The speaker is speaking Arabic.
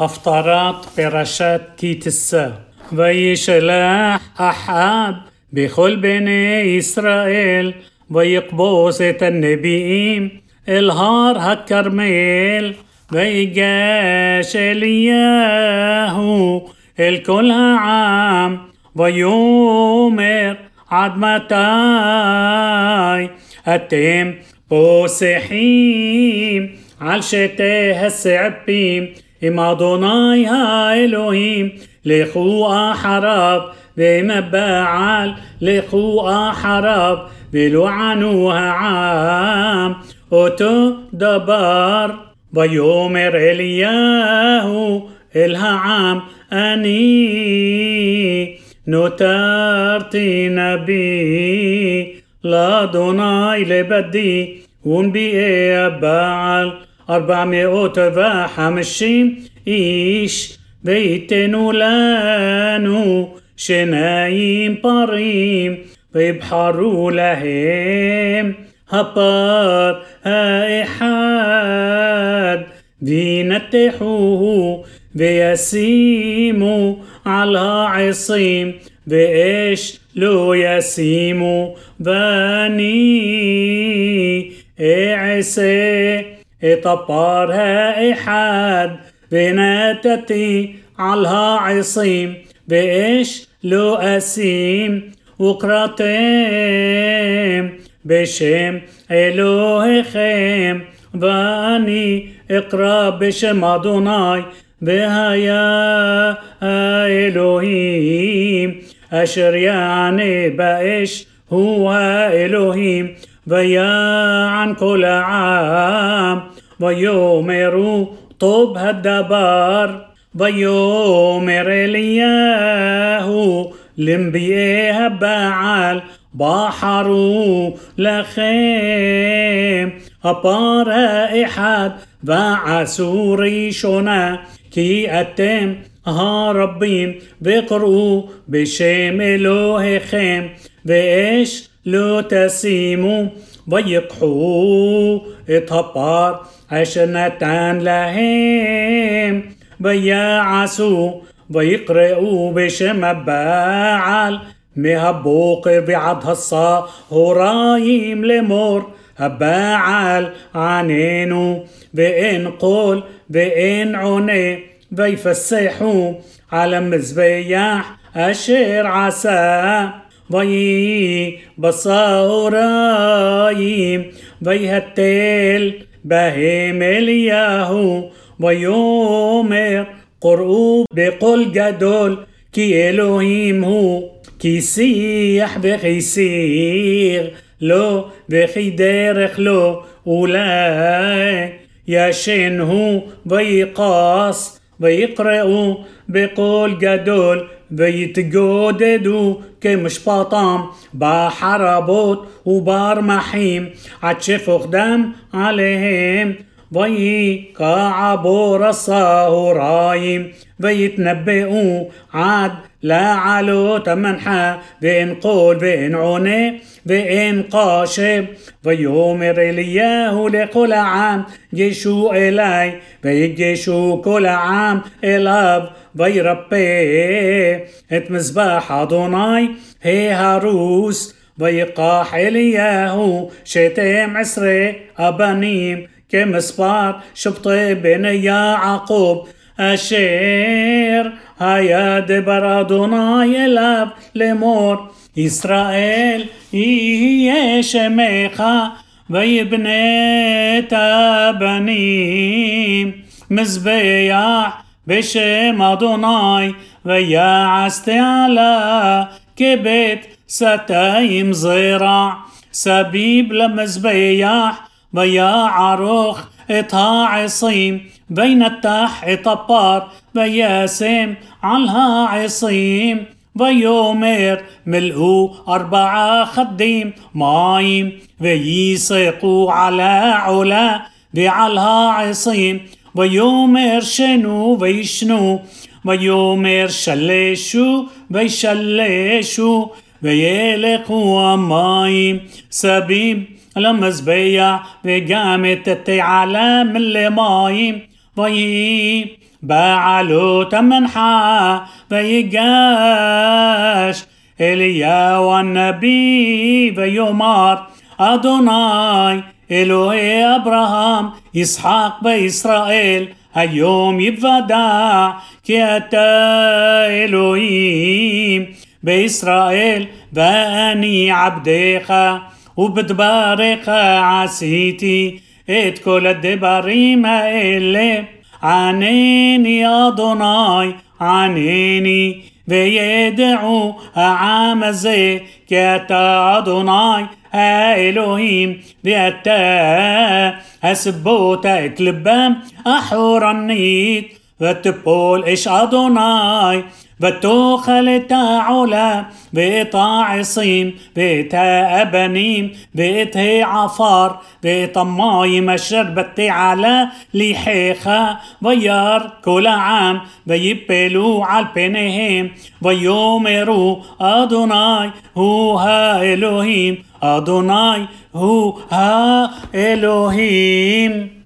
הפטרת פרשת כי תישא. וישלח אחאב בכל בני ישראל, ויקבוס את הנביאים אל הר הכרמל, ויגש אליהו אל כל העם, ויאמר עד מתי אתם פוסחים על שתי הסעפים עם אדוני האלוהים לכו אחריו ועם הבעל לכו אחריו ולוענו העם אותו דבר ויאמר אליהו אל העם אני נותרתי נביא לאדוני לבדי ונביאי הבעל 400 وخمسين إيش؟ بيتنو لانو شنايم بريم ويبحروا لهم هبار آئحاد بينتحوه بيسيموا على عصيم بإيش؟ لو يسيمو بني إعسيم. طبارها إحاد بناتتي علها عصيم بإيش لو أسيم وقراتيم بشم إلوه خيم باني اقرأ بشم أدوناي بهايا إلهيم أشر يعني بإيش هو إلهيم ويا عن كل عام ويؤمر طوب الدبار ويؤمر إلياه لمبيئها بعل بحروا لخيم أبار إحد وعسوري شنا كي أتم ها ربي بقروا بشم إلهكم وإيش لو تسيمو ويضحوا إطهار عشنة لهم. ويعسوا ويقرئوا بشم باعل مهبو قربي هصا هرايم لمر. הבעל עננו ואין קול ואין עונה. ויפסחו על המזבח אשר עשה ויהי בצהריים ויהתל בהם אליהו ויאמר קראו בקול גדול כי אלוהים הוא כי שיח וכי שיג לו וכי דרך לו אולי ישן הוא ויקץ ויקראו בקול גדול ויתגודדו כמשפטם בחרבות וברמחים עד שפך דם עליהם ויהי כעבור הצהריים עד לעלות המנחה ואין קול ואין עונה ואין קשב ויאמר אליהו לכל העם. גשו אליי ויגשו כל העם. אליו וירפא. את מזבח אדוני ההרוס ויקח אליהו. שתים עשרה אבנים אשר היה דבר אדוני אליו לאמור, ישראל יהיה שמך ויבנה את הבנים מזבח בשם אדוני ויעשת עלה כבית שתיים זרע סביב למזבח ויערוך את העשים بين التاح طبار بياسم عنها عصيم. بيومير ملؤوا أربعة خديم. مايم ويسيقوا على علا بعلها عصيم. بيومير شنو بيشنو بيومير شلشو ويشلشو ويلقوا مايم سبيم لما زبيع بقامت تتي على ملي مايم. ויהי بعلو تمنحا ويقاش إليا والنبي ويومار أدوناي אלוהי אברהם, ישחק בישראל, היום יוודע כי אתה אלוהים בישראל, ואני עבדך, ובדבריך עשיתי את כל הדברים האלה. ענני אדוני, ענני, וידעו העם הזה כי אתה אדוני האלוהים ואתה הסבות אקלבם אחורנית ותפול אש אדוני فتوخل علا بيتا عصيم بيتا أبنيم بيتا عفار بيتا ماي مشر بتي على لحيخا بيار كل عام بيبلو على بينهم بيومرو أدوناي هو ها إلهيم أدوناي هو ها إلهيم.